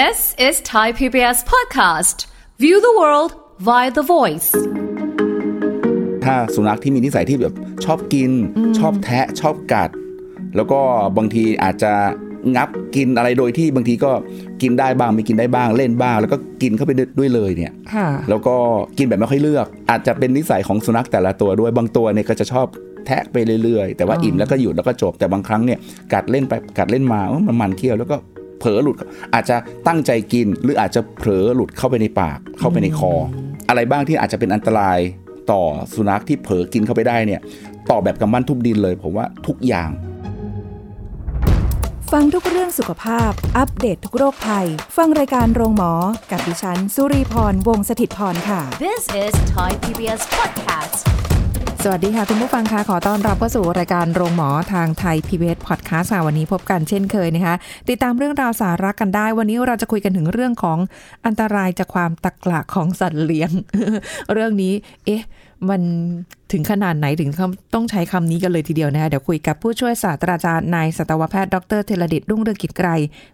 This is Thai PBS podcast. View the world via the voice. ถ้าสุนัขที่มีนิสัยที่แบบชอบกิน ชอบแทะชอบกัด แล้วก็บางทีอาจจะงับกินอะไรโดยที่บางทีก็กินได้บ้างไม่กินได้บ้างเล่นบ้าง แล้วก็กินเข้าไปด้วยเลยเนี่ยค่ะแล้วก็กินแบบไม่ค่อยเลือก อาจจะเป็นนิสัยของสุนัขแต่ละตัวด้วยบางตัวเนี่ยก็จะชอบแทะไปเรื่อยๆ แต่ว่าอิ่มแล้วก็หยุดแล้วก็จบแต่บางครั้งเนี่ยกัดเล่นไปกัดเล่นมาเอ้ามันมันเคี้ยวแล้วก็เผลอหลุด อาจจะตั้งใจกิน หรืออาจจะเผลอหลุดเข้าไปในปากเข้าไปในคอ อะไรบ้างที่อาจจะเป็นอันตรายต่อสุนัขที่เผลอกินเข้าไปได้เนี่ยตอบแบบกำปั้นทุบดินเลย ผมว่าทุกอย่าง ฟังทุกเรื่องสุขภาพ อัปเดตททุกโรคภัย ฟังรายการโรงหมอ กับดิฉัน สุรีพรวงศิตพรค่ะ This is Thai PBS podcast. สวัสดีค่ะ คุณผู้ฟังคะขอต้อนรับเข้าสู่รายการโรงหมอทางไทย PBS Podcast ค่ะวันนี้พบกันเช่นเคยนะคะ ติดตามเรื่องราวสาระกันได้ วันนี้เราจะคุยกันถึงเรื่องของอันตรายจากความตะกละของสัตว์เลี้ยง เรื่องนี้ เอ๊ะ มันถึงขนาดไหนถึงต้องใช้คำนี้กันเลยทีเดียวนะคะเดี๋ยวคุยกับผู้ช่วยศาสตราจารย์นายสัตวแพทย์ดรเทเลดิตรุ่งเรืองกิจไกร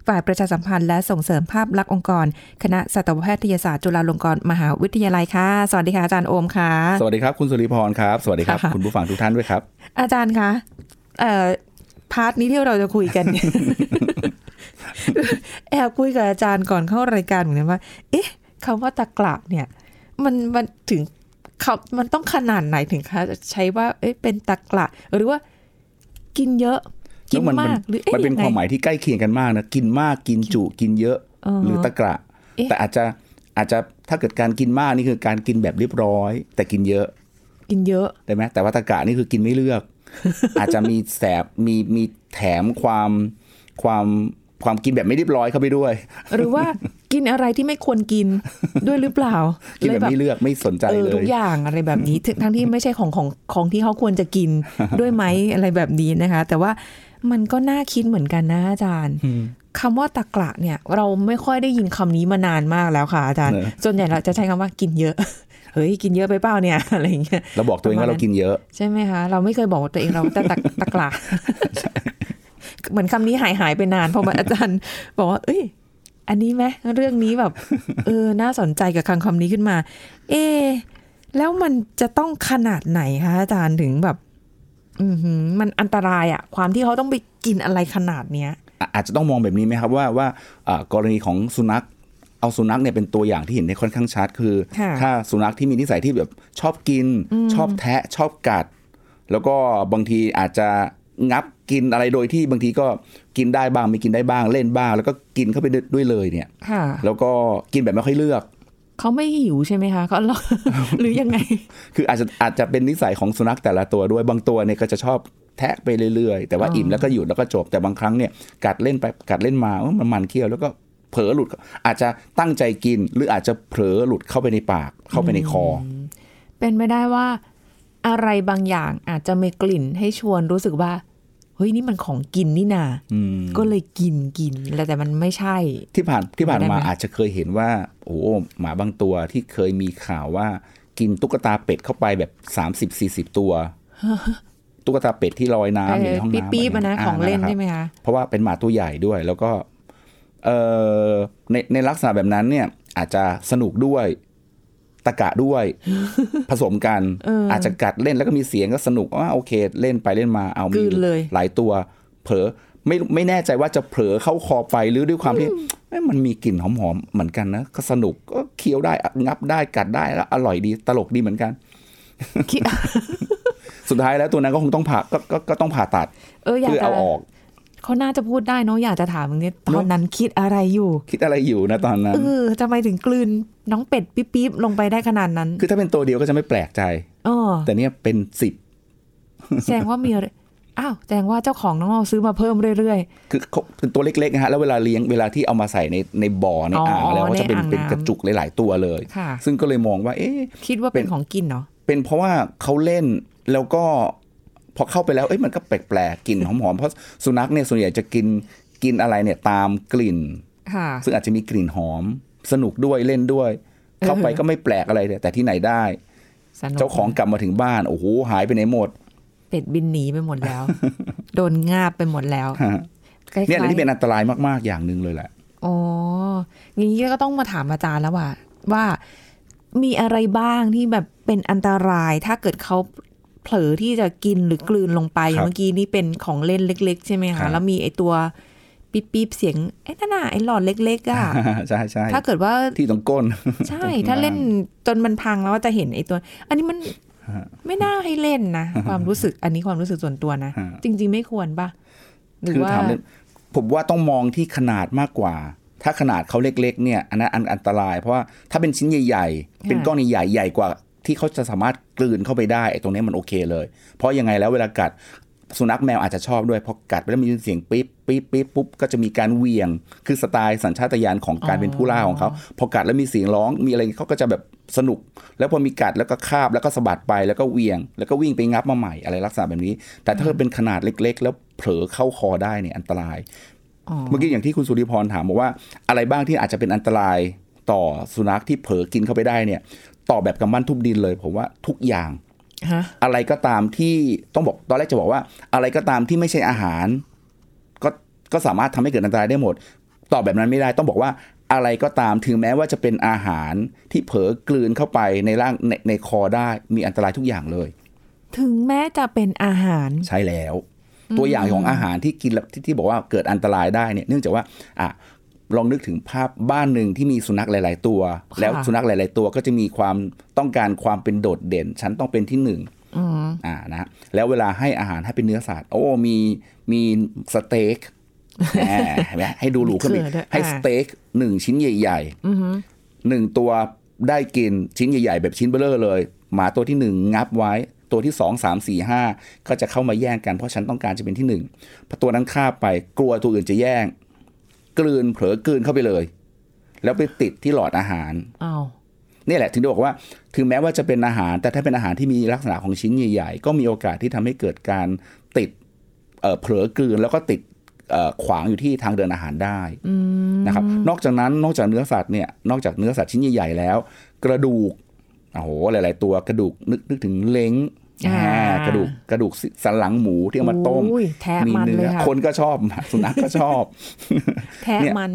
ฝ่ายประชาสัมพันธ์และส่งเสริมภาพลักษณ์องค์กร คณะสัตวแพทยศาสตร์จุฬาลงกรณ์มหาวิทยาลัยค่ะ สวัสดีค่ะอาจารย์โอมค่ะ สวัสดีครับคุณสุริพรครับ สวัสดีครับค่ะคุณผู้ฟังทุกท่านด้วยครับ อาจารย์คะเอ่อพาร์ทนี้ที่เราจะคุยกันเนี่ยแอบคุยกับอาจารย์ก่อนเข้ารายการเหมือนกันว่า เอ๊ะคำว่าตะกละเนี่ย มันมันถึงเขามันต้องขนาดไหนถึงคะใช้ว่าเอ๊ะเป็นตะกละหรือว่ากินเยอะ กินแล้วมากหรือเอ๊ะมันเป็นยังไงความหมายที่ใกล้เคียงกันมากนะกินมากกินจุกินเยอะอ่าฮะหรือตะกระเอ๊ะแต่อาจจะอาจจะถ้าเกิดการกินมากนี่คือการกินแบบเรียบร้อย แต่กินเยอะ กินเยอะได้ไหมแต่ว่าตะกระนี่คือกินไม่เลือก อาจจะมีแสบมีมีแถมความความความกินแบบไม่เรียบร้อยเข้าไปด้วย หรือว่า กินอะไรที่ไม่ควรกินด้วยหรือเปล่ากินแบบเลยไม่เลือกไม่สนใจเออเลทุยกอย่างอะไรแบบนี้ถึงทั้งที่ไม่ใช่ของของของที่เขาควรจะกินด้วยไหมอะไรแบบนี้นะคะ แต่ว่ามันก็น่าคิดเหมือนกันนะอาจารย์คำว่าตะกละเนี่ย เราไม่ค่อยได้ยินคำนี้มานานมากแล้วค่ะอาจารย์เนอะส่วนใหญ่เราจะใช้คำว่ากินเยอะเฮ้ยกินเยอะไปเปล่าเนี่ยอะไรอย่างเงี้ยเราบอกตัวเองว่าเรากินเยอะ ใช่ไหมคะเราไม่เคยบอกว่าตัวเองเราแต่ตะตะกละเหมือนคำนี้หายหายไปนานเพอมาอาจารย์ บอกว่า เอ้ย อันนี้ไหมเรื่องนี้แบบ เออ น่าสนใจกับคำคำนี้ขึ้นมา เอะแล้วมันจะต้องขนาดไหนคะอาจารย์ถึงแบบ อือหือมันอันตรายอะความที่เขาต้องไปกินอะไรขนาดเนี้ยอะอาจจะต้องมองแบบนี้ไหมครับว่าว่าอ่ากรณีของสุนัขเอาสุนัขเนี่ยเป็นตัวอย่างที่เห็นได้ค่อนข้างชัดคือค่ะถ้าสุนัขที่มีนิสัยที่แบบชอบกิน ชอบแทะชอบกัด แล้วก็บางทีอาจจะ งับกินอะไรโดยที่บางทีก็กินได้บ้างไม่กินได้บ้างเล่นบ้าง แล้วก็กินเข้าไปด้วยเลยเนี่ยค่ะแล้วก็กินแบบไม่ค่อยเลือกเขาไม่หิวใช่ไหมคะเขาหรือยังไง คืออาจจะอาจจะเป็นนิสัยของสุนัขแต่ละตัวด้วยบางตัวเนี่ยก็จะชอบแทะไปเรื่อยๆ แต่ว่าอ๋ออิ่อิ่มแล้วก็หยุดแล้วก็จบแต่บางครั้งเนี่ยกัดเล่นไปกัดเล่นมาเอ้ามันมันเคี้ยวแล้วก็เผลอหลุด อาจจะตั้งใจกิน หรืออาจจะเผลอหลุดเข้าไปในปากเข้าไปในคอ เป็นไม่ได้ว่าอะไรบางอย่างอาจจะมีกลิ่นให้ชวนรู้สึกว่า เฮ้ยนี่มันของกินนี่นาอืมก็เลยกินกินแล้วแต่มันไม่ใช่ ที่ผ่านที่ผ่านได้ไหมมาอาจจะเคยเห็นว่า โอ้หมาบางตัวที่เคยมีข่าวว่า กินตุ๊กตาเป็ดเข้าไปแบบ30 40ตัวตุ๊กตาเป็ดที่ลอยน้ำอยู่ในห้องปี๊น้ำปี๊บๆอะนะาของเล่นครับใช่ไหมคะเพราะว่าเป็นหมาตัวใหญ่ด้วย แล้วก็ เอ่อในในลักษณะแบบนั้นเนี่ย อาจจะสนุกด้วย ตะกะด้วย ผสมกันอาจจะกัดเล่นแล้วก็มีเสียงก็สนุกว่าโอเค เล่นไปเล่นมาเอากลืมีนเลยหลายตัว เผลอไม่ไม่แน่ใจว่าจะเผลอเข้าคอไปหรือด้วยความที่เอ้ยมันมีกลิ่นหอมๆเหมือนกันนะก็สนุกก็เคี้ยวได้งับได้กัดได้แล้วอร่อยดีตลกดีเหมือนกันคิดสุดท้ายแล้วตัวนั้นก็คงต้องผ่าก็ก็ก็ต้องผ่าตัดเอออยากเพื่อจะเอาออก เขาน่าจะพูดได้เนาะอยากจะถามมึงเนี่ยตอนนั้นคิดอะไรอยู่ คิดอะไรอยู่นะตอนนั้นเออทำไมถึงกลืนน้องเป็ดปิ๊บปิ๊บๆลงไปได้ขนาดนั้น คือถ้าเป็นตัวเดียวก็จะไม่แปลกใจเออแต่เนี่ยเป็นสิบแสดงว่ามีอะไรอ้าวแสดงว่าเจ้าของน้องเอาซื้อมาเพิ่มเรื่อยคือเขาเป็นตัวเล็กๆนะฮะแล้วเวลาเลี้ยงเวลาที่เอามาใส่ในในบ่อในอ๋ออ่างแล้วก็จะเป็นในอ่างเป็นน้ำกระจุกหลาย ๆ ตัวเลยค่ะซึ่งก็เลยมองว่า เอ๊ะๆคิดว่าเป็นของกินเนาะเป็นเพราะว่าเขาเล่นแล้วก็ พอเข้าไปแล้วเอ้ยมันก็แปลกๆกลิ่นหอมๆเพราะสุนัขเนี่ยส่วนใหญ่จะกินกินอะไรเนี่ยตามกลิ่นค่ะซึ่งอาจจะมีกลิ่นหอม สนุกด้วยเล่นด้วย เข้าไปก็ไม่แปลกอะไรเลยแต่ที่ไหนได้สนุกเจ้าของกลับมาถึงบ้าน โอ้โหหายไปไหนหมด เป็ดบินหนีไปหมดแล้ว โดนงาบไปหมดแล้วฮะคล้ายๆเนี่ยอันนี้เป็นอันตรายมากๆอย่างหนึ่งเลยแหละอ๋ออย่างนี้ก็ต้องมาถามอาจารย์แล้วว่าว่ามีอะไรบ้างที่แบบเป็นอันตรายถ้าเกิดเขา เผลอที่จะกินหรือกลืนลงไปอย่างเมื่อกี้นี่เป็นของเล่นเล็ก ๆ ใช่ไหมครัคะบแล้วมีไอตัวปิ๊บปิ๊บเสียงไอ้นั่นน่ะไอหลอดเล็กๆอะใช่ใช่ถ้าเกิดว่าที่ตรงก้น ใช่ตรงถ้าเล่นล่จนมันพังแล้วจะเห็นไอตัว อันนี้มันไม่น่าให้เล่นนะ ความรู้สึกอันนี้ความรู้สึกส่วนตัวนะฮะจริง ๆ ไม่ควรปะหรือคือว่าถามเลยผมว่าต้องมองที่ขนาดมากกว่า ถ้าขนาดเขาเล็ก ๆ เนี่ยอันนั้นอันอันตราย เพราะว่าถ้าเป็นชิ้นใหญ่ ๆ เป็นก้อนใหญ่ๆใหญ่กว่า ที่เขาจะสามารถกลืนเข้าไปได้ไอ้ตรงนี้มันโอเคเลย เพราะยังไงแล้วเวลากัดสุนัขแมวอาจจะชอบด้วยพอกัดไปแล้วมีเสียงปี๊บปี๊บปี๊บปุ๊บก็จะมีการเหวียง คือสไตล์สัญชาตญาณของการเป็นผู้ล่าของเขาพอกัดแล้วมีเสียงร้องมีอะไรเขาก็จะแบบสนุก แล้วพอมีกัดแล้วก็คาบแล้วก็สะบัดไปแล้วก็เหวียง แล้วก็วิ่งไปงับมาใหม่อะไรลักษณะแบบนี้ แต่ถ้าเป็นขนาดเล็ก ๆ แล้วเผลอเข้าคอได้เนี่ยอันตรายอ๋อเมื่อกี้อย่างที่คุณสุริพรถามบอกว่าอะไรบ้างที่อาจจะเป็นอันตรายต่อสุนัขที่เผลอกินเข้าไปได้เนี่ยตอบแบบกำปั้นทุบดินเลย ผมว่าทุกอย่างฮะอะไรก็ตามที่ต้องบอกตอนแรกจะบอกว่า อะไรก็ตามที่ไม่ใช่อาหาร ก็ก็สามารถทำให้เกิดอันตรายได้หมด ตอบแบบนั้นไม่ได้ต้องบอกว่าอะไรก็ตามถึงแม้ว่าจะเป็นอาหารที่เผลอกลืนเข้าไปในร่างในในคอได้มีอันตรายทุกอย่างเลย ถึงแม้จะเป็นอาหารใช่แล้ว ตัวอย่างของอาหารที่กินแล้วที่ที่บอกว่าเกิดอันตรายได้เนี่ย เนื่องจากว่าอะ ลองนึกถึงภาพบ้านหนึ่งที่มีสุนัขหลาย ๆ ตัว แล้วสุนัขหลาย ๆ ตัวก็จะมีความต้องการความเป็นโดดเด่น ฉันต้องเป็นที่หนึ่งอืมอ่านะแล้วเวลาให้อาหารให้เป็นเนื้อสัตว์โอ้มีมีสเต็กแหมเห็นไหมให้ดูหรูขึ้นอีกเขินด้วยให้อ่าสเต็กหนึ่งชิ้นใหญ่อือหือๆหนึ่งตัวได้กินชิ้นใหญ่ ๆ แบบชิ้นเบลอเลย หมาตัวที่หนึ่งงับไว้ตัวที่สองสามสี่ห้าก็จะเข้ามาแย่งกันเพราะฉันต้องการจะเป็นที่หนึ่งพอตัวนั้นฆ่าไปกลัวตัวอื่นจะแย่ง กลืนเผลอกลืนเข้าไปเลย แล้วไปติดที่หลอดอาหารอ้าวนี่แหละถึงได้บอกว่า ถึงแม้ว่าจะเป็นอาหาร แต่ถ้าเป็นอาหารที่มีลักษณะของชิ้นใหญ่ๆ ก็มีโอกาสที่ทำให้เกิดการติดเอ่อเผลอกลืนแล้วก็ติดเอ่อขวางอยู่ที่ทางเดินอาหารได้นะครับ นอกจากนั้นนอกจากเนื้อสัตว์เนี่ยนอกจากเนื้อสัตว์ชิ้นใหญ่ๆแล้ว กระดูกโอ้โหหลาย ๆ ตัวกระดูกนึกนึกถึงเล้งอ่าอ่า กระดูกกระดูกสันหลังหมูที่เอามาต้มอุ้ยแทะมันเนื้เลยค่ะคนก็ชอบสุนัขก็ชอบแทะเนี่ยมัน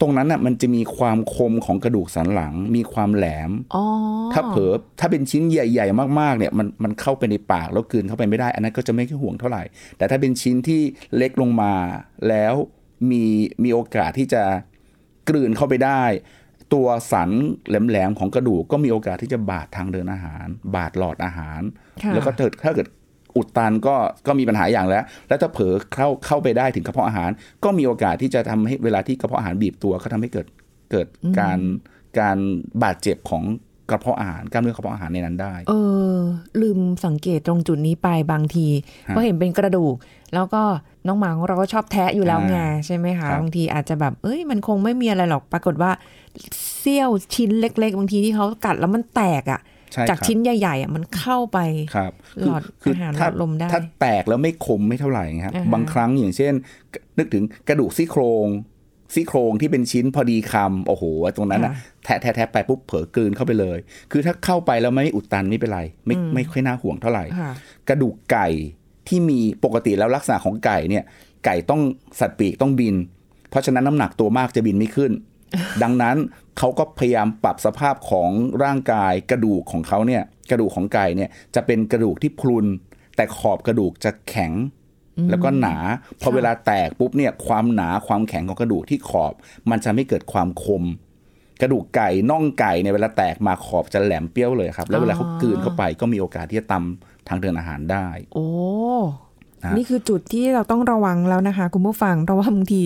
ตรงนั้นน่ะมันจะมีความคมของกระดูกสันหลัง มีความแหลมอ๋อถ้าเผลอถ้าเป็นชิ้นใหญ่ ๆ มากๆเนี่ยมันมันเข้าไปในปากแล้วกลืนเข้าไปไม่ได้ อันนั้นก็จะไม่ค่อยห่วงเท่าไหร่ แต่ถ้าเป็นชิ้นที่เล็กลงมาแล้วมีมีโอกาสที่จะกลืนเข้าไปได้ ตัวสันแหลมๆของกระดูกก็มีโอกาสที่จะบาดทางเดินอาหาร บาดหลอดอาหารค่ะ แล้วก็เกิดถ้าเกิดอุดตันก็ก็มีปัญหาอย่างแล้ว แล้วถ้าเผลอเข้าเข้าไปได้ถึงกระเพาะอาหาร ก็มีโอกาสที่จะทำให้เวลาที่กระเพาะอาหารบีบตัวก็ทำให้เกิดเกิดการการบาดเจ็บของกระเพาะอาหารกล้ามเนื้อกระเพาะอาหารในนั้นได้ เออ ลืมสังเกตตรงจุดนี้ไปบางทีฮะเพราะเห็นเป็นกระดูก แล้วก็น้องหมาของเราก็ชอบแทะอยู่แล้วไงอ่าใช่ไหมคะครับบางทีอาจจะแบบเอ้ยมันคงไม่มีอะไรหรอกปรากฏว่าเสี้ยวชิ้นเล็ก ๆ บางทีที่เขากัดแล้วมันแตกอะ่ะใช่ จากครับชิ้นใหญ่ๆอะมันเข้าไปครับหลอดคืออาหารถ้าหลอดลมได้ ถ้าแตกแล้วไม่คมไม่เท่าไหร่ครับอ่าฮะบางครั้งอย่างเช่น นึกถึงกระดูกซี่โครงซี่โครงที่เป็นชิ้นพอดีคำโอ้โห ตรงนั้นนะแทะแทะแทะไปปุ๊บเผลอกลืนเข้าไปเลย คือถ้าเข้าไปแล้วไม่อุดตันไม่เป็นไร ไม่ไม่ค่อยน่าห่วงเท่าไหร่ค่ะกระดูกไก่ที่มีปกติแล้วลักษณะของไก่เนี่ย ไก่ต้องสัตว์ปีกต้องบิน เพราะฉะนั้นน้ำหนักตัวมากจะบินไม่ขึ้น ดังนั้น เขาก็พยายามปรับสภาพของร่างกายกระดูกของเขาเนี่ยกระดูกของไก่เนี่ยจะเป็นกระดูกที่พรุน แต่ขอบกระดูกจะแข็งแล้วก็หนาพอเวลาแตกปุ๊บเนี่ยความหนาความแข็งของกระดูกที่ขอบ มันจะไม่เกิดความคม กระดูกไก่น่องไก่เนี่ยเวลาแตกมาขอบจะแหลมเปรี้ยวเลยครับ แล้วเวลาเขากลืนเข้าไปก็มีโอกาสที่จะตำทางเดินอาหารได้ โอ้นะนี่คือจุดที่เราต้องระวังแล้วนะคะ คุณผู้ฟังเพราะว่าบางที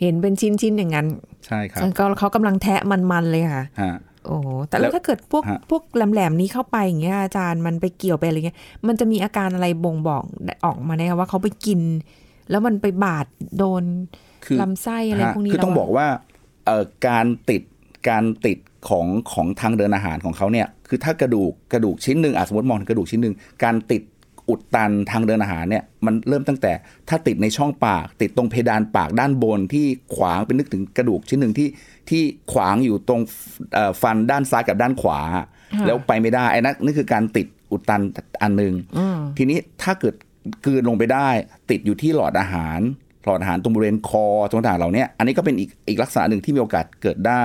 เห็นเป็นชิ้นๆอย่างนั้น ใช่ครับก็เขากำลังแทะมันๆเลยค่ะฮะโอ้โหแต่แล้แล้ววถ้าเกิดพวกฮะพวกแหลมๆนี้เข้าไปอย่างเงี้ยอาจารย์มันไปเกี่ยวไปอะไรเงี้ย มันจะมีอาการอะไรบ่งบอกออกมาเนี่ยว่าเขาไปกิน แล้วมันไปบาดโดนคือลำไส้อะไรฮะพวกนี้คือต้องแล้วะบอกว่าเอ่อการติดการติดของของทางเดินอาหารของเขาเนี่ย คือถ้ากระดูกกระดูกชิ้นหนึ่งอะสมมติมองถึงกระดูกชิ้นหนึ่งการติด อุดตันทางเดินอาหารเนี่ยมันเริ่มตั้งแต่ถ้าติดในช่องปาก ติดตรงเพดานปากด้านบนที่ขวางเป็นนึกถึงกระดูกชิ้นหนึ่งที่ที่ขวางอยู่ตรงเอ่อฟันด้านซ้ายกับด้านขวา แล้วไปไม่ได้ไอ้นั่นนี่คือการติดอุดตันอันหนึ่งอืมทีนี้ถ้าเกิดกลืนลงไปได้ ติดอยู่ที่หลอดอาหาร หลอดอาหารตรงบริเวณคอตรงต่างๆเหล่าเนี้ยอันนี้ก็เป็นอีกอีกลักษณะหนึ่งที่มีโอกาสเกิดได้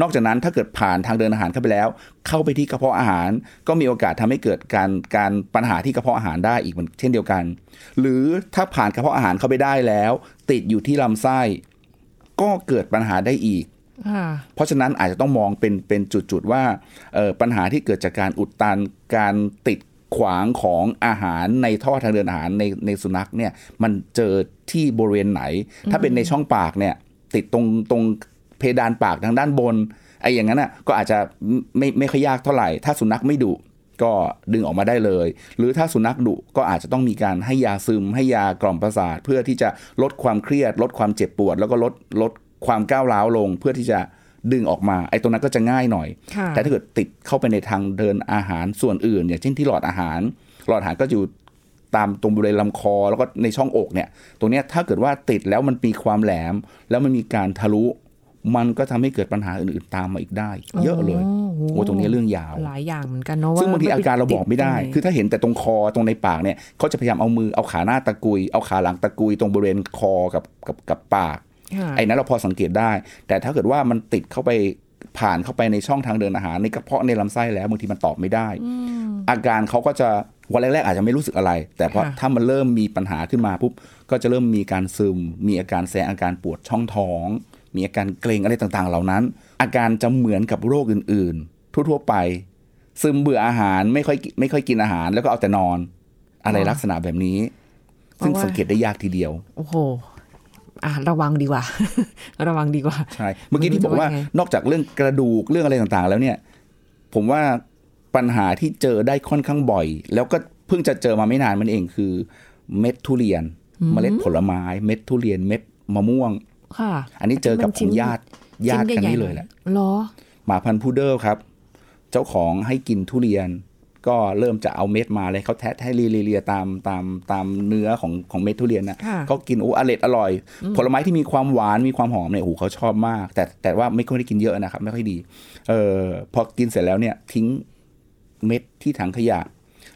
นอกจากนั้นถ้าเกิดผ่านทางเดินอาหารเข้าไปแล้ว เข้าไปที่กระเพาะอาหาร ก็มีโอกาสทำให้เกิดการการปัญหาที่กระเพาะอาหารได้อีกเหมือนเช่นเดียวกัน หรือถ้าผ่านกระเพาะอาหารเข้าไปได้แล้ว ติดอยู่ที่ลำไส้ ก็เกิดปัญหาได้อีกค่ะเพราะฉะนั้นอาจจะต้องมองเป็นเป็นจุดๆว่าเอ่อปัญหาที่เกิดจากการอุดตันการติด ขวางของอาหารในท่อทางเดินอาหารในในสุนัขเนี่ยมันเจอที่บริเวณไหน ถ้าเป็นในช่องปากเนี่ยติดตรงตรงเพดานปากทางด้านบนไอ้อย่างนั้นน่ะก็อาจจะไม่ไม่ค่อยยากเท่าไหร่ ถ้าสุนัขไม่ดุก็ดึงออกมาได้เลย หรือถ้าสุนัขดุก็อาจจะต้องมีการให้ยาซึม ให้ยากล่อมประสาท เพื่อที่จะลดความเครียด ลดความเจ็บปวด แล้วก็ลดลดความก้าวร้าวลง เพื่อที่จะ ดึงออกมา ไอ้ตรงนั้นก็จะง่ายหน่อยค่ะแต่ถ้าเกิดติดเข้าไปในทางเดินอาหารส่วนอื่น อย่างเช่นที่หลอดอาหาร หลอดอาหารก็อยู่ตามตรงบริเวณลำคอ แล้วก็ในช่องอกเนี่ย ตรงเนี้ยถ้าเกิดว่าติดแล้วมันมีความแหลม แล้วมันมีการทะลุมันก็ทำให้เกิดปัญหาอื่นๆตามมาอีกได้ เยอะเลยโอ้โหโอ้ตรงนี้เรื่องยาว หลายอย่างเหมือนกันเนาะว่าซึ่งบางทีอาการเราบอกไม่ได้ติตงหนคือถ้าเห็นแต่ตรงคอตรงในปากเนี่ยเขาจะพยายามเอามือเอาขาหน้าตะกุย เอาขาหลังตะกุยตรงบริเวณคอกับกับกับปากค่ะ ไอ้นั้นเราพอสังเกตได้ แต่ถ้าเกิดว่ามันติดเข้าไปผ่านเข้าไปในช่องทางเดินอาหารในกระเพาะในลำไส้แล้วบางทีมันตอบไม่ได้ อาการเขาก็จะวันแรกๆอาจจะไม่รู้สึกอะไร แต่พอค่ะถ้ามันเริ่มมีปัญหาขึ้นมาปุ๊บก็จะเริ่มมีการซึม มีอาการแสงอาการปวดช่องท้อง มีอาการเกร็งอะไรต่างๆ เหล่านั้น อาการจะเหมือนกับโรคอื่นๆ ทั่วๆไป ซึมเบื่ออาหารไม่ค่อยกิไม่ค่อยกินอาหารแล้วก็เอาแต่นอน อะไรลักษณะแบบนี้ ซึ่งสังเกตได้ยากทีเดียว โอ้โหอะ ระวังดีกว่า ระวังดีกว่าใช่เมื่อกี้ที่บอกว่าไม่รู้จะว่าไงนอกจากเรื่องกระดูกเรื่องอะไรต่างๆ แล้วเนี่ย ผมว่าปัญหาที่เจอได้ค่อนข้างบ่อย แล้วก็เพิ่งจะเจอมาไม่นานมันเองคือ เม็ดทุเรียน เมล็ดผลไม้ เม็ดทุเรียนเม็ดมะม่วงค่ะ อันนี้เจอกับมันขชิ้องนญาติญาติกันนี่เลยแหละเหรอหมาพันธุ์พุดเดิลครับ เจ้าของให้กินทุเรียน ก็เริ่มจะเอาเม็ดมาเลยเขาแทะให้เลียๆตามตามตามเนื้อของของเม็ดทุเรียนนะค่ะเขากินโอ้อร่อยอร่อย ผลไม้ที่มีความหวานมีความหอมเนี่ยโอ้โหเขาชอบมาก แต่แต่ว่าไม่ค่อยได้กินเยอะนะครับ ไม่ค่อยดีเออพอกินเสร็จแล้วเนี่ยทิ้งเม็ดที่ถังขยะ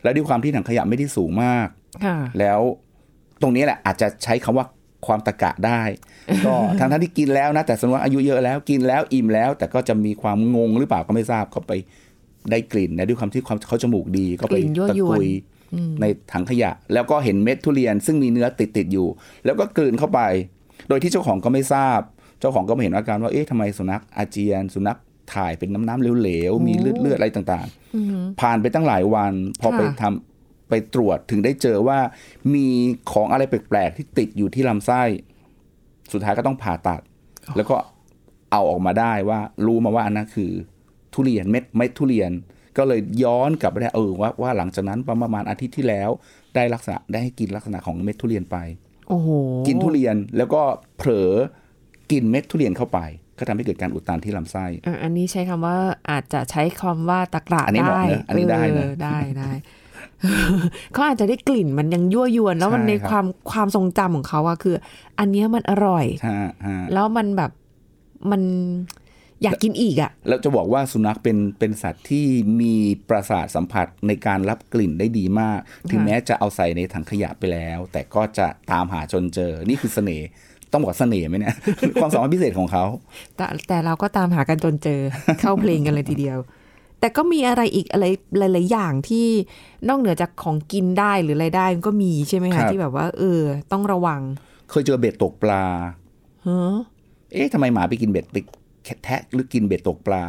แล้วด้วยความที่ถังขยะไม่ได้สูงมากค่ะแล้วตรงนี้แหละอาจจะใช้คำว่าความตะกะได้ ก็ทางท่านที่กินแล้วนะ แต่สมมติว่าอายุเยอะแล้วกินแล้วอิ่มแล้ว แต่ก็จะมีความงงหรือเปล่าก็ไม่ทราบก็ไป ได้กลิ่นนะด้วยความที่ความเขาจมูกดีก็ไปกลิ่นยั่วตะยวนกุยในถังขยะ แล้วก็เห็นเม็ดทุเรียน ซึ่งมีเนื้อติดติดๆอยู่ แล้วก็กลืนเข้าไป โดยที่เจ้าของก็ไม่ทราบ เจ้าของก็ไม่เห็นอาการว่าเอ๊ะทำไมสุนัขอาเจียน สุนัขถ่ายเป็นน้ำน้ำๆเหลวๆมีเลือดเลือดๆอะไรต่างๆ ผ่านไปตั้งหลายวัน พอไปค่ะทำไปตรวจถึงได้เจอว่า มีของอะไรแปลกๆที่ติดอยู่ที่ลำไส้ สุดท้ายก็ต้องผ่าตัด แล้วก็เอาออกมาได้ว่ารู้มาว่าอันนั้นคือ ทุเรียนเม็ดเม็ดทุเรียน ก็เลยย้อนกลับไปได้เออว่าว่าหลังจากนั้นประมาณอาทิตย์ที่แล้ว ได้ลักษณะได้ให้กินลักษณะของเม็ดทุเรียนไปโอ้โหกินทุเรียนแล้วก็เผลอกินเม็ดทุเรียนเข้าไป ก็ทำให้เกิดการอุดตันที่ลำไส้อะอันนี้ใช้คำว่าอาจจะใช้คำว่าตะกระอันนี้เหมาะได้เนอะอันนี้ได้นะเออได้ได้เขาอาจจะได้กลิ่นมันยังยั่วยวน แล้วมันใช่ในครับความความทรงจำของเขาอะคือ อันเนี้ยมันอร่อยฮะฮะแล้วมันแบบมัน อยากกินอีกอะแล้วจะบอกว่าสุนัขเป็นเป็นสัตว์ที่มีประสาทสัมผัสในการรับกลิ่นได้ดีมาก ถึงแม้จะเอาใส่ในถังขยะไปแล้ว แต่ก็จะตามหาจนเจอนี่คือเสน่ห์ต้องบอกเสน่ห์ไหมเนี่ยความสามารถพิเศษของเขาแต่แต่เราก็ตามหากันจนเจอเข้าเพลงกันเลยทีเดียว แต่ก็มีอะไรอีกอะไรหลาย ๆ อย่างที่นอกเหนือจากของกินได้หรืออะไรได้มันก็มีใช่ไหมครัคะบที่แบบว่า เออ ต้องระวัง เคยเจอเบ็ดตกปลาเฮ้อเอ๊ะทำไมหมาไปกินเบ็ดไป แทะหรือกินเบ็ดตกปลา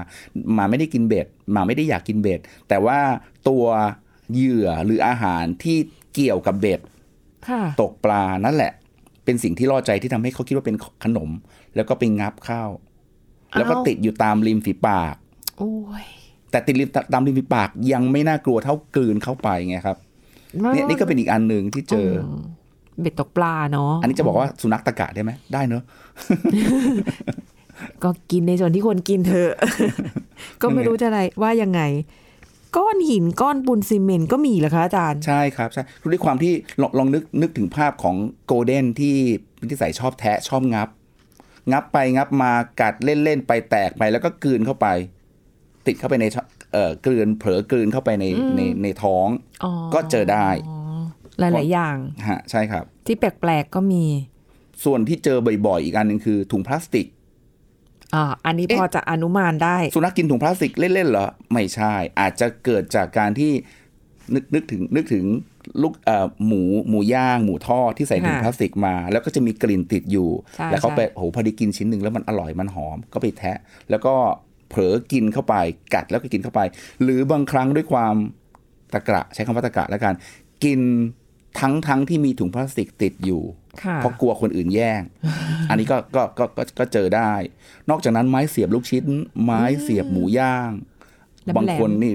หมาไม่ได้กินเบ็ดหมาไม่ได้อยากกินเบ็ดแต่ว่าตัวเหยื่อหรืออาหารที่เกี่ยวกับเบ็ดค่ะตกปลานั่นแหละ เป็นสิ่งที่ล่อใจที่ทำให้เขาคิดว่าเป็นขนม แล้วก็ไปงับเข้าแล้วก็อ้าวติดอยู่ตามริมฝีปากโอ้ยแต่ติดริมตามริมฝีปากยังไม่น่ากลัวเท่ากลืนเข้าไปไงครับเนี่ยนี่ก็เป็นอีกอันหนึ่งที่เจออเบ็ดตกปลาเนาะอันนี้จะบอกว่าสุนัขตะกะได้ไหมได้เนอะ ก็กินในส่วนที่ควรกินเถอะ ก็ไม่รู้จะอะไรว่ายังไง ก้อนหินก้อนปูนซีเมนต์ก็มีเหรอคะอาจารย์ ใช่ครับใช่ด้วยความที่ลองลองนึกนึกถึงภาพของโกลเด้นที่เป็นที่ใส่ชอบแทะชอบงับ งับไปงับมากัดเล่นๆไปแตกไปแล้วก็กลืนเข้าไป ติดเข้าไปในช่องเอ่อกลืนเผลอกลืนเข้าไปในในในท้องอ๋อก็เจอได้หลาย ๆ อย่างฮะใช่ครับ ที่แปลก ๆ ก็มี ส่วนที่เจอบ่อย ๆ อีกอันหนึ่งคือถุงพลาสติก อ่าอันนี้เอ๊ะพอจะอนุมานได้ สุนัขกินถุงพลาสติกเล่นๆเหรอ ไม่ใช่ อาจจะเกิดจากการที่นึกนึกถึงนึกถึงลูกเอ่อหมูหมูย่างหมูทอดที่ใส่ถุงค่ะพลาสติกมา แล้วก็จะมีกลิ่นติดอยู่ใช่แล้วเขาไปใช่โอ้โหพอดีกินชิ้นหนึ่งแล้วมันอร่อยมันหอมก็ไปแทะ แล้วก็เผลอกินเข้าไปกัดแล้วก็กินเข้าไป หรือบางครั้งด้วยความตะกระใช้คำว่าตะกระแล้วกัน กินทั้งทั้งที่มีถุงพลาสติกติดอยู่ค่ะ เพราะกลัวคนอื่นแย่ง อันนี้ก็ก็ก็ก็ก็เจอได้ นอกจากนั้นไม้เสียบลูกชิ้น ไม้เสียบหมูย่างแหลมๆบางคนนี่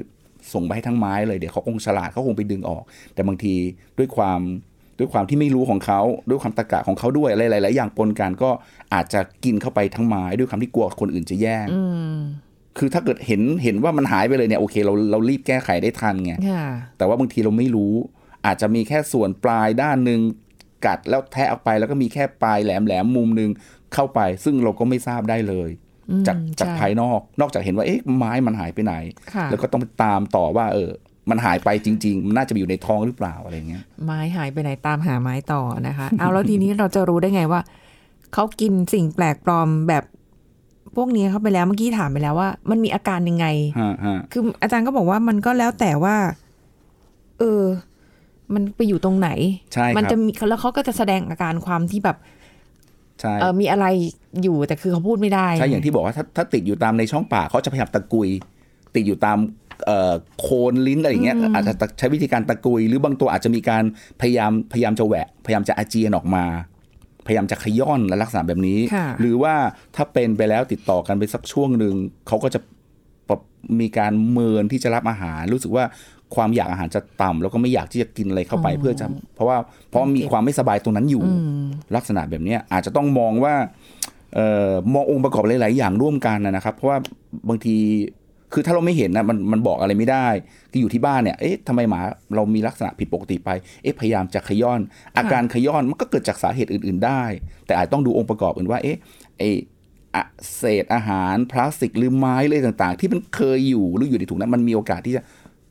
ส่งไปให้ทั้งไม้เลยเดี๋ยวเขาคงฉลาดเขาคงไปดึงออก แต่บางทีด้วยความด้วยความที่ไม่รู้ของเขาด้วยความตะกะของเขาด้วยอะไรหลายๆอย่างปนกันก็อาจจะกินเข้าไปทั้งไม้ด้วยความที่กลัวคนอื่นจะแย่งอืมคือถ้าเกิดเห็นเห็นว่ามันหายไปเลยเนี่ยโอเคเราเรารีบแก้ไขได้ทันไงค่ะแต่ว่าบางทีเราไม่รู้ อาจจะมีแค่ส่วนปลายด้านหนึ่ง กัดแล้วแทะออกไปแล้วก็มีแค่ปลายแหลมแหลมมุมหนึ่งเข้าไป ซึ่งเราก็ไม่ทราบได้เลยอืมจากจากใช่ภายนอก นอกจากเห็นว่าเอ๊ะไม้มันหายไปไหนค่ะแล้วก็ต้องไปตามต่อว่าเออ มันหายไปจริง ๆ มันน่าจะไปอยู่ในท้องหรือเปล่าอะไรเงี้ย ไม้หายไปไหนตามหาไม้ต่อนะคะ เอาแล้วทีนี้เราจะรู้ได้ไงว่าเขากินสิ่งแปลกปลอมแบบพวกนี้เข้าไปแล้วเมื่อกี้ถามไปแล้วว่า มันมีอาการยังไงฮะฮะคืออาจารย์ก็บอกว่ามันก็แล้วแต่ว่า เออ มันไปอยู่ตรงไหน ใช่คมันรับจะมีแล้วเขาก็จะแสดงอาการความที่แบบใช่เออมีอะไรอยู่แต่คือเขาพูดไม่ได้ใช่อย่างที่บอกว่าถ้าถ้าติดอยู่ตามในช่องปากเขาจะพยายามตะกุย ติดอยู่ตามเอ่อโคนลิ้นอะไรอย่างเงี้ยอาจจะใช้วิธีการตะกุย หรือบางตัวอาจจะมีการพยายามพยายามจะแหวะ พยายามจะอาเจียนออกมา พยายามจะขย้อนและลักษณะแบบนี้ค่ะหรือว่าถ้าเป็นไปแล้วติดต่อกันไปสักช่วงหนึ่งเขาก็จะปรับมีการเมินที่จะรับอาหาร รู้สึกว่า ความอยากอาหารจะต่ำแล้วก็ไม่อยากที่จะกินอะไรเข้าไปเพื่อจะ เพราะว่าเพราะมีความไม่สบายตรงนั้นอยู่ ลักษณะแบบเนี้ยอาจจะต้องมองว่าเอ่อมององค์ประกอบหลาย ๆ อย่างร่วมกันนะนะครับ เพราะว่าบางทีคือถ้าเราไม่เห็นนะมันมันบอกอะไรไม่ได้คืออยู่ที่บ้านเนี่ยเอ๊ะทำไมหมาเรามีลักษณะผิดปกติไปเอ๊ะพยายามจะขย้อน อาการขย้อนมันก็เกิดจากสาเหตุอื่น ๆ ได้ แต่อาจต้องดูองค์ประกอบอื่นว่าเอ๊ะไออะเศษอาหารพลาสติกหรือไม้อะไรต่าง ๆ ที่มันเคยอยู่หรืออยู่ในถุงนั้นมันมีโอกาสที่จะ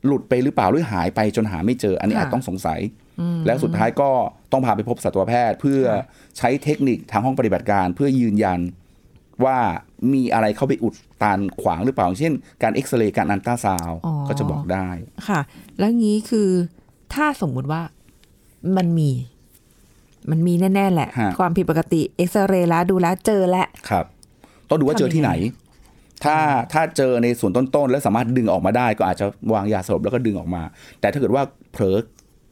หลุดไปหรือเปล่าหรือหายไปจนหาไม่เจอ อันนี้ค่ะอาจต้องสงสัย แล้วสุดท้ายก็ต้องพาไปพบสัตวแพทย์ เพื่อใช้เทคนิคทางห้องปฏิบัติการ เพื่อยืนยันว่ามีอะไรเข้าไปอุดตันขวางหรือเปล่า เช่น การเอ็กซเรย์การอันตราซาวด์อ๋อก็จะบอกได้ค่ะ แล้วงี้คือถ้าสมมุติว่ามันมี มันมีแน่ ๆ แหละฮะความผิดปกติเอ็กซเรย์แล้วดูแล้วเจอแล้วครับ ต้องดูว่าเจอที่ไหน ถ้าถ้าเจอในส่วนต้นๆ แล้วสามารถดึงออกมาได้ ก็อาจจะวางยาสลบแล้วก็ดึงออกมา แต่ถ้าเกิดว่าเผลอ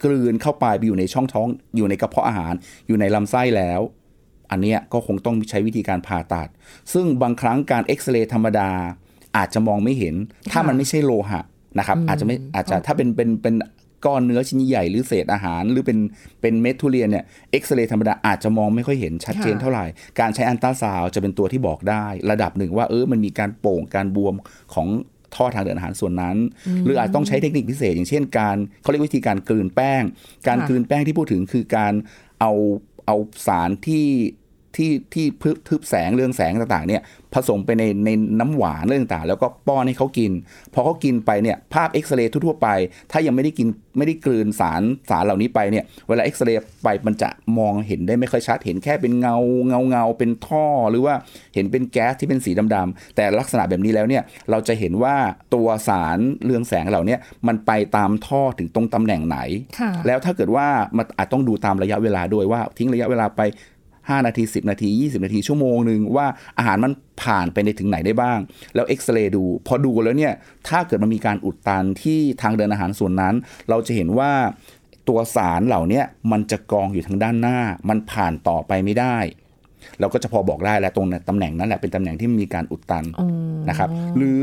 กลืนเข้าไปไปอยู่ในช่องท้อง อยู่ในกระเพาะอาหาร อยู่ในลำไส้แล้ว อันเนี้ยก็คงต้องใช้วิธีการผ่าตัด ซึ่งบางครั้งการเอ็กซเรย์ธรรมดาอาจจะมองไม่เห็น ถ้ามันไม่ใช่โลหะนะครับ อาจจะไม่อาจจะถ้าเป็นเป็นเป็น ก้อนเนื้อชิ้นใหญ่หรือเศษอาหาร หรือเป็นเป็นเม็ดทุเรียนเนี่ยเอ็กซเรย์ธรรมดาอาจจะมองไม่ค่อยเห็นชัดเจนค่ะเท่าไหร่ การใช้อันตราซาวด์จะเป็นตัวที่บอกได้ ระดับหนึ่งว่าเออมันมีการโป่งการบวมของท่อทางเดินอาหารส่วนนั้น หรืออาจต้องใช้เทคนิคพิเศษ อย่างเช่นการเขาเรียกวิธีการกลืนแป้ง การค่ะกลืนแป้งที่พูดถึงคือการเอาเอาสารที่ ที่ที่พึบทึบแสงเรืองแสงต่างๆเนี่ยผสมไปในในน้ำหวานเรื่องต่างๆแล้วก็ป้อนให้เขากิน พอเขากินไปเนี่ยภาพเอ็กซเรย์ทั่วๆไป ถ้ายังไม่ได้กินไม่ได้กลืนสารสารเหล่านี้ไปเนี่ยเวลาเอ็กซเรย์ไปมันจะมองเห็นได้ไม่ค่อยชัด เห็นแค่เป็นเงาเงาเงาเป็นท่อหรือว่าเห็นเป็นแก๊สที่เป็นสีดำๆแต่ลักษณะแบบนี้แล้วเนี่ยเราจะเห็นว่าตัวสารเรืองแสงเหล่าเนี้มันไปตามท่อถึงตรงตำแหน่งไหนค่ะแล้วถ้าเกิดว่ามันอาจต้องดูตามระยะเวลาด้วยว่าทิ้งระยะเวลาไป 5 นาที 10 นาที 20 นาทีชั่วโมงหนึ่งว่าอาหารมันผ่านไปในถึงไหนได้บ้าง แล้วเอ็กซเรย์ดู พอดูแล้วเนี่ย ถ้าเกิดมันมีการอุดตันที่ทางเดินอาหารส่วนนั้น เราจะเห็นว่าตัวสารเหล่าเนี้ยมันจะกองอยู่ทางด้านหน้า มันผ่านต่อไปไม่ได้ เราก็จะพอบอกได้แล้วตรงตำแหน่งนั้นแหละเป็นตำแหน่งที่มีการอุดตันนะครับ หรือ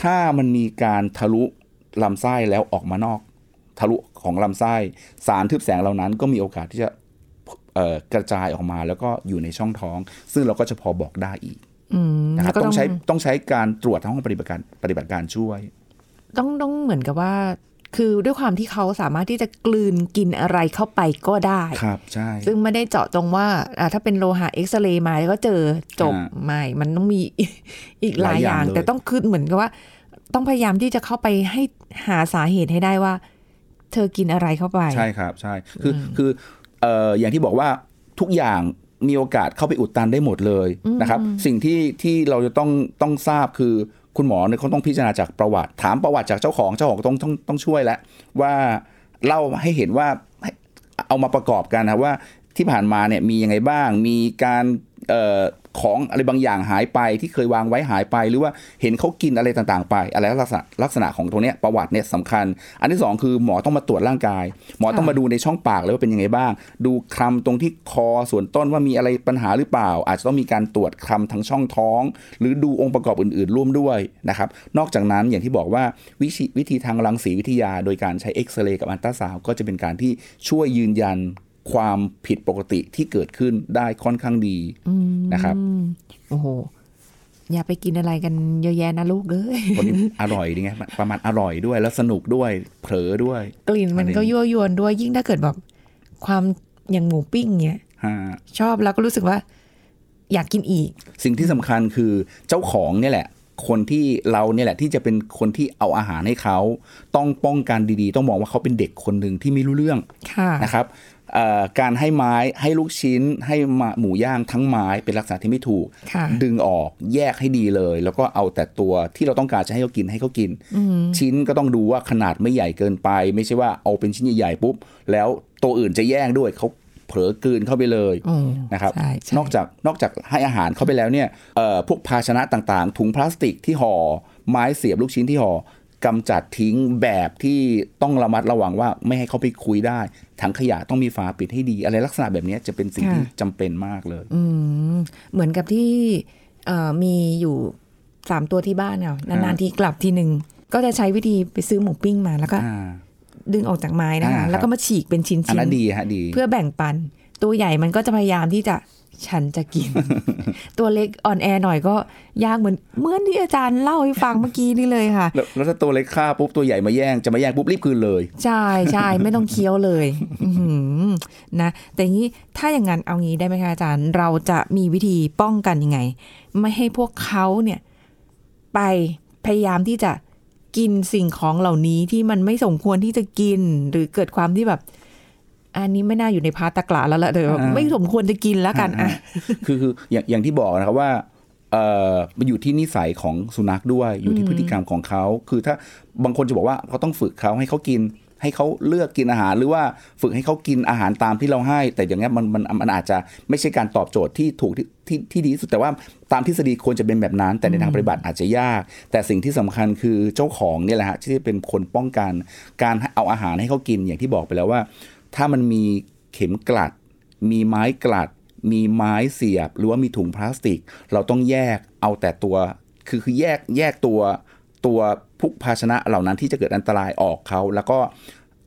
ถ้ามันมีการทะลุลำไส้แล้วออกมานอกทะลุของลำไส้สารทึบแสงเหล่านั้นก็มีโอกาสที่จะเอ่อ กระจายออกมาแล้วก็อยู่ในช่องท้อง ซึ่งเราก็จะพอบอกได้อีกอืมนะครับแล้วก็ต้ต้อองงใช้ต้องใช้การตรวจทางห้องปฏิบัติการปฏิบัติการช่วย ต้องต้องเหมือนกับว่า คือด้วยความที่เขาสามารถที่จะกลืนกินอะไรเข้าไปก็ได้ครับใช่ซึ่งไม่ได้เจาะจงว่าอ่าถ้าเป็นโลหะเอ็กซเรย์มาแล้วก็เจอจบอ่าไม่มันต้องมีอีกหลายหลายออย่างย่างเลยแต่ต้องคือเหมือนกับว่า ต้องพยายามที่จะเข้าไปให้หาสาเหตุให้ได้ว่า เธอกินอะไรเข้าไป ใช่ครับ ใช่คือคือ เอ่ออย่างที่บอกว่าทุกอย่างมีโอกาสเข้าไปอุดตันได้หมดเลยนะครับ สิ่งที่ที่เราจะต้องต้องทราบคือคุณหมอเนี่ยเขาต้องพิจารณาจากประวัติ ถามประวัติจากเจ้าของเจ้าของต้องต้องต้องช่วยแล้วว่าเล่าให้เห็นว่าให้เอามาประกอบกันนะว่าที่ผ่านมาเนี่ยมียังไงบ้าง มีการเอ่อ ของอะไรบางอย่างหายไปที่เคยวางไว้หายไป หรือว่าเห็นเขากินอะไรต่างๆ ไป อะไรลักษณะลักษณะของตรงเนี้ยประวัติเนี่ยสำคัญ อันที่สองคือหมอต้องมาตรวจร่างกาย หมอต้องมาดูในช่องปากเลยว่าเป็นยังไงบ้าง ดูคลำตรงที่คอส่วนต้นว่ามีอะไรปัญหาหรือเปล่า อาจจะต้องมีการตรวจคลำทางช่องท้อง หรือดูองค์ประกอบอื่น ๆ ร่วมด้วยนะครับนอกจากนั้นอย่างที่บอกว่าวิธีวิธีทางรังสีวิทยา โดยการใช้เอ็กซเรย์กับอัลตราซาวก็จะเป็นการที่ช่วยยืนยัน ความผิดปกติที่เกิดขึ้นได้ค่อนข้างดีนะครับอืมโอ้โหอย่าไปกินอะไรกันเยอะแยะนะลูกเอ้ยคนนี้อร่อยดีไงประมาณอร่อยด้วยแล้วสนุกด้วยเผลอด้วย กลิ่นมันก็ยั่วยวนด้วยยิ่งถ้าเกิดแบบความอย่างหมูปิ้งเนี้ยฮะชอบแล้วก็รู้สึกว่า อยากกินอีก สิ่งที่สำคัญคือเจ้าของเนี่ยแหละ คนที่เราเนี่ยแหละที่จะเป็นคนที่เอาอาหารให้เขาต้องป้องกันดีๆ ต้องมองว่าเขาเป็นเด็กคนหนึ่งที่ไม่รู้เรื่องค่ะนะครับเอ่อ การให้ไม้ให้ลูกชิ้นให้มาหมูย่างทั้งไม้เป็นลักษณะที่ไม่ถูกค่ะดึงออกแยกให้ดีเลย แล้วก็เอาแต่ตัวที่เราต้องการจะให้เขากินให้เขากิน ชิ้นก็ต้องดูว่าขนาดไม่ใหญ่เกินไป ไม่ใช่ว่าเอาเป็นชิ้นใหญ่ๆปุ๊บ แล้วตัวอื่นจะแย่งด้วยเขาเผลอกลืนเข้าไปเลยอืมนะครับใช่ใช่นอกจากนอกจากให้อาหารเข้าไปแล้วเนี่ยเอ่อพวกภาชนะต่างๆ ถุงพลาสติกที่ห่อไม้เสียบลูกชิ้นที่ห่อ กำจัดทิ้งแบบที่ต้องระมัดระวังว่าไม่ให้เขาไปคุยได้ ถังขยะต้องมีฝาปิดให้ดี อะไรลักษณะแบบนี้จะเป็นสิ่งที่จำเป็นมากเลยอืมเหมือนกับที่เอ่อมีอยู่สามตัวที่บ้านเนี่ยนานๆทีกลับทีหนึ่งก็จะใช้วิธีไปซื้อหมูปิ้งมาแล้วก็อ่าดึงออกจากไม้นะอ่าครัคะบแล้วก็มาฉีกเป็นชิ้นอันๆนั้นดีฮะดีเพื่อแบ่งปัน ตัวใหญ่มันก็จะพยายามที่จะ ฉันจะกิน ตัวเล็กอ่อนแอหน่อยก็ยากเหมือนเหมื่อนที่อาจารย์เล่าให้ฟังเมื่อกี้นี่เลยค่ะแล้วแล้วถ้าตัวเล็กฆ่าปุ๊บตัวใหญ่มาแย่งจะมาแย่งปุ๊บรีบคืนเลย ใช่ใช่ไม่ต้องเคี้ยวเลยอื้อหือนะแต่อย่างนี้ถ้าอย่างนั้นเอางี้ได้ไหมคะอาจารย์ เราจะมีวิธีป้องกันยังไง ไม่ให้พวกเขาเนี่ย ไปพยายามที่จะกินสิ่งของเหล่านี้ที่มันไม่สมควรที่จะกิน หรือเกิดความที่แบบ อันนี้ไม่น่าอยู่ในพาตะกละแล้วละเดี๋ยวอ่าไม่สมควรจะกินแล้วกันอะคือคืออย่างอย่างที่บอกนะครับว่าเอ่อมันอยู่ที่นิสัยของสุนัขด้วยอยู่ที่พฤติกรรมของเขา คือถ้าบางคนจะบอกว่าเขาต้องฝึกเขาให้เขากิน ให้เขาเลือกกินอาหารหรือว่าฝึกให้เขากินอาหารตามที่เราให้ แต่อย่างเงี้ยมันมันมันอาจจะไม่ใช่การตอบโจทย์ที่ถูกที่ที่ที่ดีที่สุดแต่ว่าตามทฤษฎีควรจะเป็นแบบนั้น แต่ในทางปฏิบัติอาจจะยาก แต่สิ่งที่สำคัญคือเจ้าของเนี่ยแหละฮะที่เป็นคนป้องกันการเอาอาหารให้เขากินอย่างที่บอกไปแล้วว่า ถ้ามันมีเข็มกลัด มีไม้กลัด มีไม้เสียบ หรือว่ามีถุงพลาสติก เราต้องแยกเอาแต่ตัว คือคือแยกแยกตัวตัวพวกภาชนะเหล่านั้นที่จะเกิดอันตรายออกเขา แล้วก็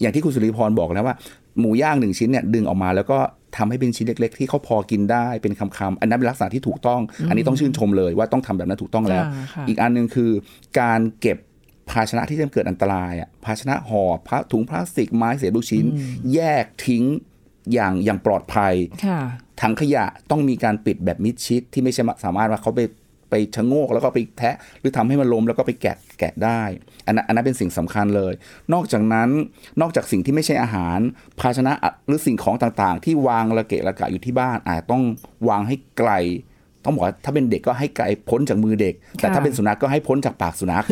อย่างที่คุณสุริพรบอกแล้วว่า หมูย่างหนึ่งชิ้นเนี่ยดึงออกมาแล้วก็ทำให้เป็นชิ้นเล็ก ๆ ที่เขาพอกินได้เป็นคำๆอันนั้นเป็นลักษณะที่ถูกต้อง อันนี้ต้องชื่นชมเลยว่าต้องทำแบบนั้นถูกต้องแล้วอ่าค่ะอีกอันหนึ่งคือการเก็บ ภาชนะที่จะเกิดอันตรายอะภาชนะห่อพลาถุงพลาสติกไม้เสียบลูกชิ้น แยกทิ้งอย่างอย่างปลอดภัยค่ะถังขยะต้องมีการปิดแบบมิดชิดที่ไม่ใช่สามารถว่าเขาไปไปชะโงกแล้วก็ไปแทะหรือทำให้มันล้มแล้วก็ไปแกะแกะได้อันนั้นอันนั้นเป็นสิ่งสำคัญเลย นอกจากนั้นนอกจากสิ่งที่ไม่ใช่อาหาร ภาชนะหรือสิ่งของต่างๆ ที่วางระเกะระกะอยู่ที่บ้านอาจต้องวางให้ไกล ต้องบอกว่าถ้าเป็นเด็กก็ให้ไกลพ้นจากมือเด็ก แต่ถ้าเป็นสุนัขก็ให้พ้นจากปากสุนัข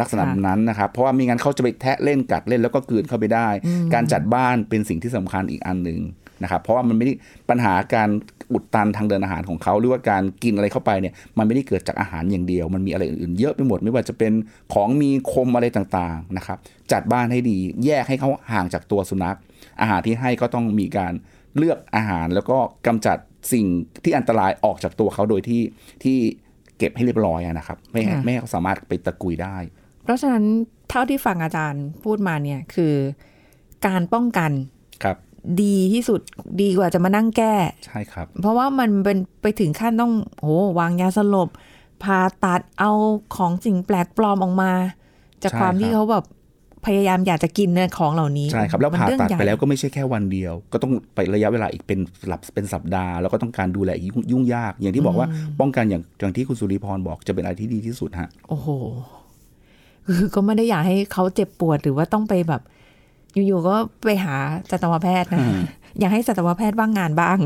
ลักษณะแบบนั้นนะครับ เพราะว่ามีงั้นเขาจะไปแทะเล่นกัดเล่นแล้วก็กลืนเข้าไปได้ การจัดบ้านเป็นสิ่งที่สำคัญอีกอันหนึ่งนะครับเพราะว่ามันไม่ได้ปัญหาการอุดตันทางเดินอาหารของเขาหรือว่าการกินอะไรเข้าไปเนี่ยมันไม่ได้เกิดจากอาหารอย่างเดียว มันมีอะไรอื่นๆเยอะไปหมด ไม่ว่าจะเป็นของมีคมอะไรต่างๆนะครับจัดบ้านให้ดี แยกให้เขาห่างจากตัวสุนัข อาหารที่ให้ก็ต้องมีการเลือกอาหารแล้วก็กำจัด สิ่งที่อันตรายออกจากตัวเขาโดยที่ที่เก็บให้เรียบร้อยอะนะครับ ไม่ให้ค่ะไม่ให้เขาสามารถไปตะกุยได้ เพราะฉะนั้นเท่าที่ฟังอาจารย์พูดมาเนี่ยคือการป้องกันครับ ดีที่สุดดีกว่าจะมานั่งแก้ ใช่ครับ เพราะว่ามันเป็นไปถึงขั้นต้องโหวางยาสลบผ่าตัดเอาของสิ่งแปลกปลอมออกมา จากใช่ความครับที่เขาแบบ พยายามอยากจะกินเนี่ยของเหล่านี้ ใช่ครับ แล้วมันผ่าเรื่องตัดใหญ่ไปแล้วก็ไม่ใช่แค่วันเดียว ก็ต้องไประยะเวลาอีกเป็นหลับเป็นสัปดาห์ แล้วก็ต้องการดูแลอีกยุ่งยุ่งยาก อย่างที่บอกว่าป้องกันอย่างอย่างที่คุณสุริพรบอกจะเป็นอะไรที่ดีที่สุดฮะโอ้โหคือก็ไม่ได้อยากให้เขาเจ็บปวดหรือว่าต้องไปแบบ อยู่ๆก็ไปหาสัตวแพทย์นะ อยากให้สัตวแพทย์ว่างงานบ้าง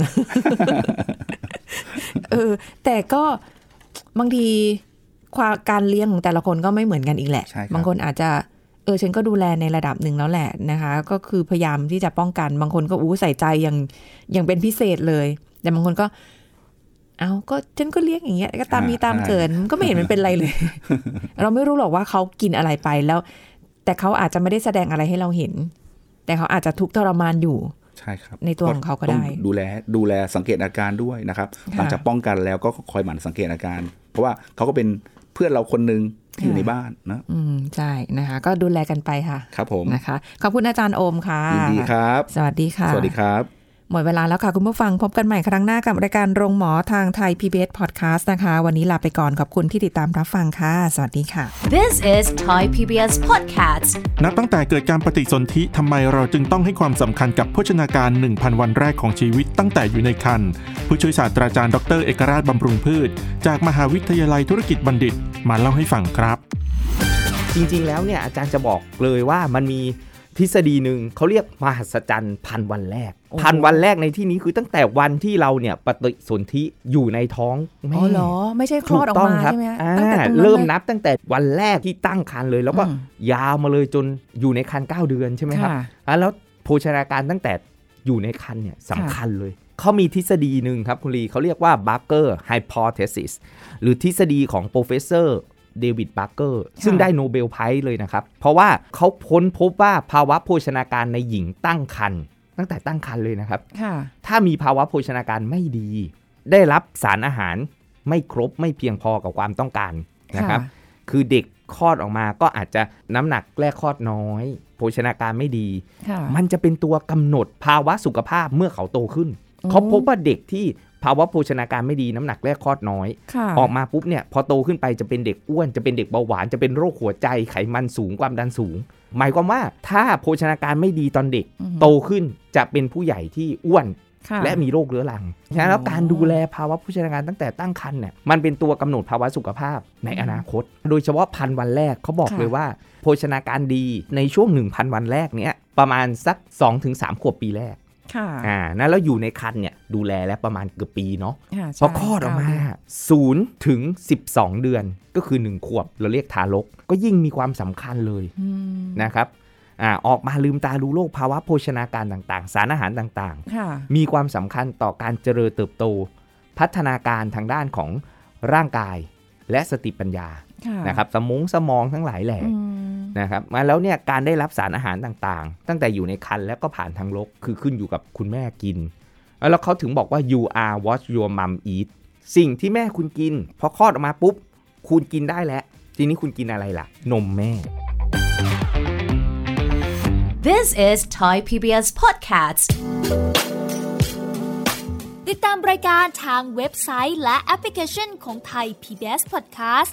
เออแต่ก็บางทีความการเลี้ยงของแต่ละคนก็ไม่เหมือนกันอีกแหละใช่ครับบางคนอาจจะ เออฉันก็ดูแลในระดับหนึ่งแล้วแหละนะคะ ก็คือพยายามที่จะป้องกันบางคนก็อู้ใส่ใจอย่างอย่างเป็นพิเศษเลย แต่บางคนก็ เอาก็ฉันก็เลี้ยงอย่างเงี้ยก็ตามมีตามเกิดมันก็ไม่เห็นมันเป็นไรเลย เราไม่รู้หรอกว่าเขากินอะไรไปแล้ว แต่เขาอาจจะไม่ได้แสดงอะไรให้เราเห็น แต่เขาอาจจะทุกข์ทรมานอยู่ใช่ครับในตัวของเขาก็ได้ต้องดูแลดูแลสังเกตอาการด้วยนะครับค่ะหลังจากป้องกันแล้วก็คอยหมั่นสังเกตอาการ เพราะว่าเขาก็เป็นเพื่อนเราคนหนึ่งที่ อยู่ในบ้านนะอืมใช่นะคะ ก็ดูแลกันไปค่ะ ครับผมนะคะ ขอบคุณอาจารย์โอมค่ะยินดีครับ สวัสดีค่ะ สวัสดีครับ หมดเวลาแล้วค่ะคุณผู้ฟังพบกันใหม่ครั้งหน้ากับรายการโรงหมอทางไทย PBS Podcast นะคะ วันนี้ลาไปก่อนขอบคุณที่ติดตามรับฟังค่ะ สวัสดีค่ะ This is Thai PBS Podcast. นับตั้งแต่เกิดการปฏิสนธิทำไมเราจึงต้องให้ความสำคัญกับโภชนาการ 1,000 วันแรกของชีวิตตั้งแต่อยู่ในครรภ์ผู้ช่วยศาสตราจารย์ดรเอกราชบำรุงพืช จากมหาวิทยาลัยธุรกิจบัณฑิต มาเล่าให้ฟังครับ จริงๆแล้วเนี่ยอาจารย์จะบอกเลยว่ามันมี ทฤษฎีหนึ่งเขาเรียกมหัศจรรย์พันวันแรกโอ้โหพันวันแรกในที่นี้คือตั้งแต่วันที่เราเนี่ยปฏิสนธิอยู่ในท้องแม่อ๋อเหรอ ไม่ใช่คลอดออกมาถูต้งครับใช่ไหมคะอ่าตั้งแต่ตรงนั้นเริ่มลยนับตั้งแต่วันแรกที่ตั้งครรภ์เลย แล้วก็อืมยาวมาเลยจนอยู่ในครรภ์9เดือนใช่ไหมครับค่ะอะแล้วโภชนาการตั้งแต่อยู่ในครรภ์เนี่ยสำคัญเลยเขามีทฤษฎีหนึ่งครับคุณลีเขาเรียกว่า Barker Hypothesis หรือทฤษฎีของ Professor เดวิดบาร์เกอร์ซึ่งได้โนเบลไพรส์เลยนะครับ เพราะว่าเขาพ้นพบว่าภาวะโภชนาการในหญิงตั้งครรภ์ตั้งแต่ตั้งครรภ์เลยนะครับค่ะถ้ามีภาวะโภชนาการไม่ดี ได้รับสารอาหารไม่ครบไม่เพียงพอกับความต้องการนะครับค่ะคือเด็กคลอดออกมาก็อาจจะน้ำหนักแรกคลอดน้อย โภชนาการไม่ดีค่ะมันจะเป็นตัวกำหนดภาวะสุขภาพเมื่อเขาโตขึ้นอืมเขาพบว่าเด็กที่ ภาวะโภชนาการไม่ดีน้ำหนักแรกคลอดน้อยค่ะออกมาปุ๊บเนี่ยพอโตขึ้นไปจะเป็นเด็กอ้วนจะเป็นเด็กเบาหวานจะเป็นโรคหัวใจไขมันสูงความดันสูง หมายความว่าถ้าโภชนาการไม่ดีตอนเด็กอืมโตขึ้นจะเป็นผู้ใหญ่ที่อ้วนค่ะและมีโรคเรื้อรังฉะนั้นแล้วอ๋อการดูแลภาวะโภชนาการตั้งแต่ตั้งครรภ์เนี่ยมันเป็นตัวกำหนดภาวะสุขภาพในอนาคต โดยเฉพาะพันวันแรกเขาบอกค่ะเลยว่า โภชนาการดีในช่วง 1,000 วันแรกเนี้ยประมาณสัก 2-3 ขวบปีแรก ค่ะอ่านะแล้วอยู่ในครรภ์เนี่ยดูแลแล้วประมาณเกือบปีเนาะค่ะพอคลอดออกมา0ถึง 12 เดือนก็คือ 1 ขวบเราเรียกทารก ก็ยิ่งมีความสำคัญเลยอืมนะครับอ่าออกมาลืมตาดูโลกภาวะโภชนาการต่างๆ สารอาหารต่างค่ะๆมีความสำคัญต่อการเจริญเติบโต พัฒนาการทางด้านของร่างกายและสติปัญญาค่ะนะครับสมองสมองทั้งหลายแหล่อืม นะครับมาแล้วเนี่ยการได้รับสารอาหารต่างๆ ตั้งแต่อยู่ในครรภ์แล้วก็ผ่านทางรกคือขึ้นอยู่กับคุณแม่กิน แล้วเขาถึงบอกว่า you are what your mom eat สิ่งที่แม่คุณกิน พอคลอดออกมาปุ๊บ คุณกินได้แล้ว ทีนี้คุณกินอะไรล่ะ นมแม่ This is Thai PBS Podcast. ติดตามรายการทางเว็บไซต์และแอปพลิเคชันของไทย PBS Podcast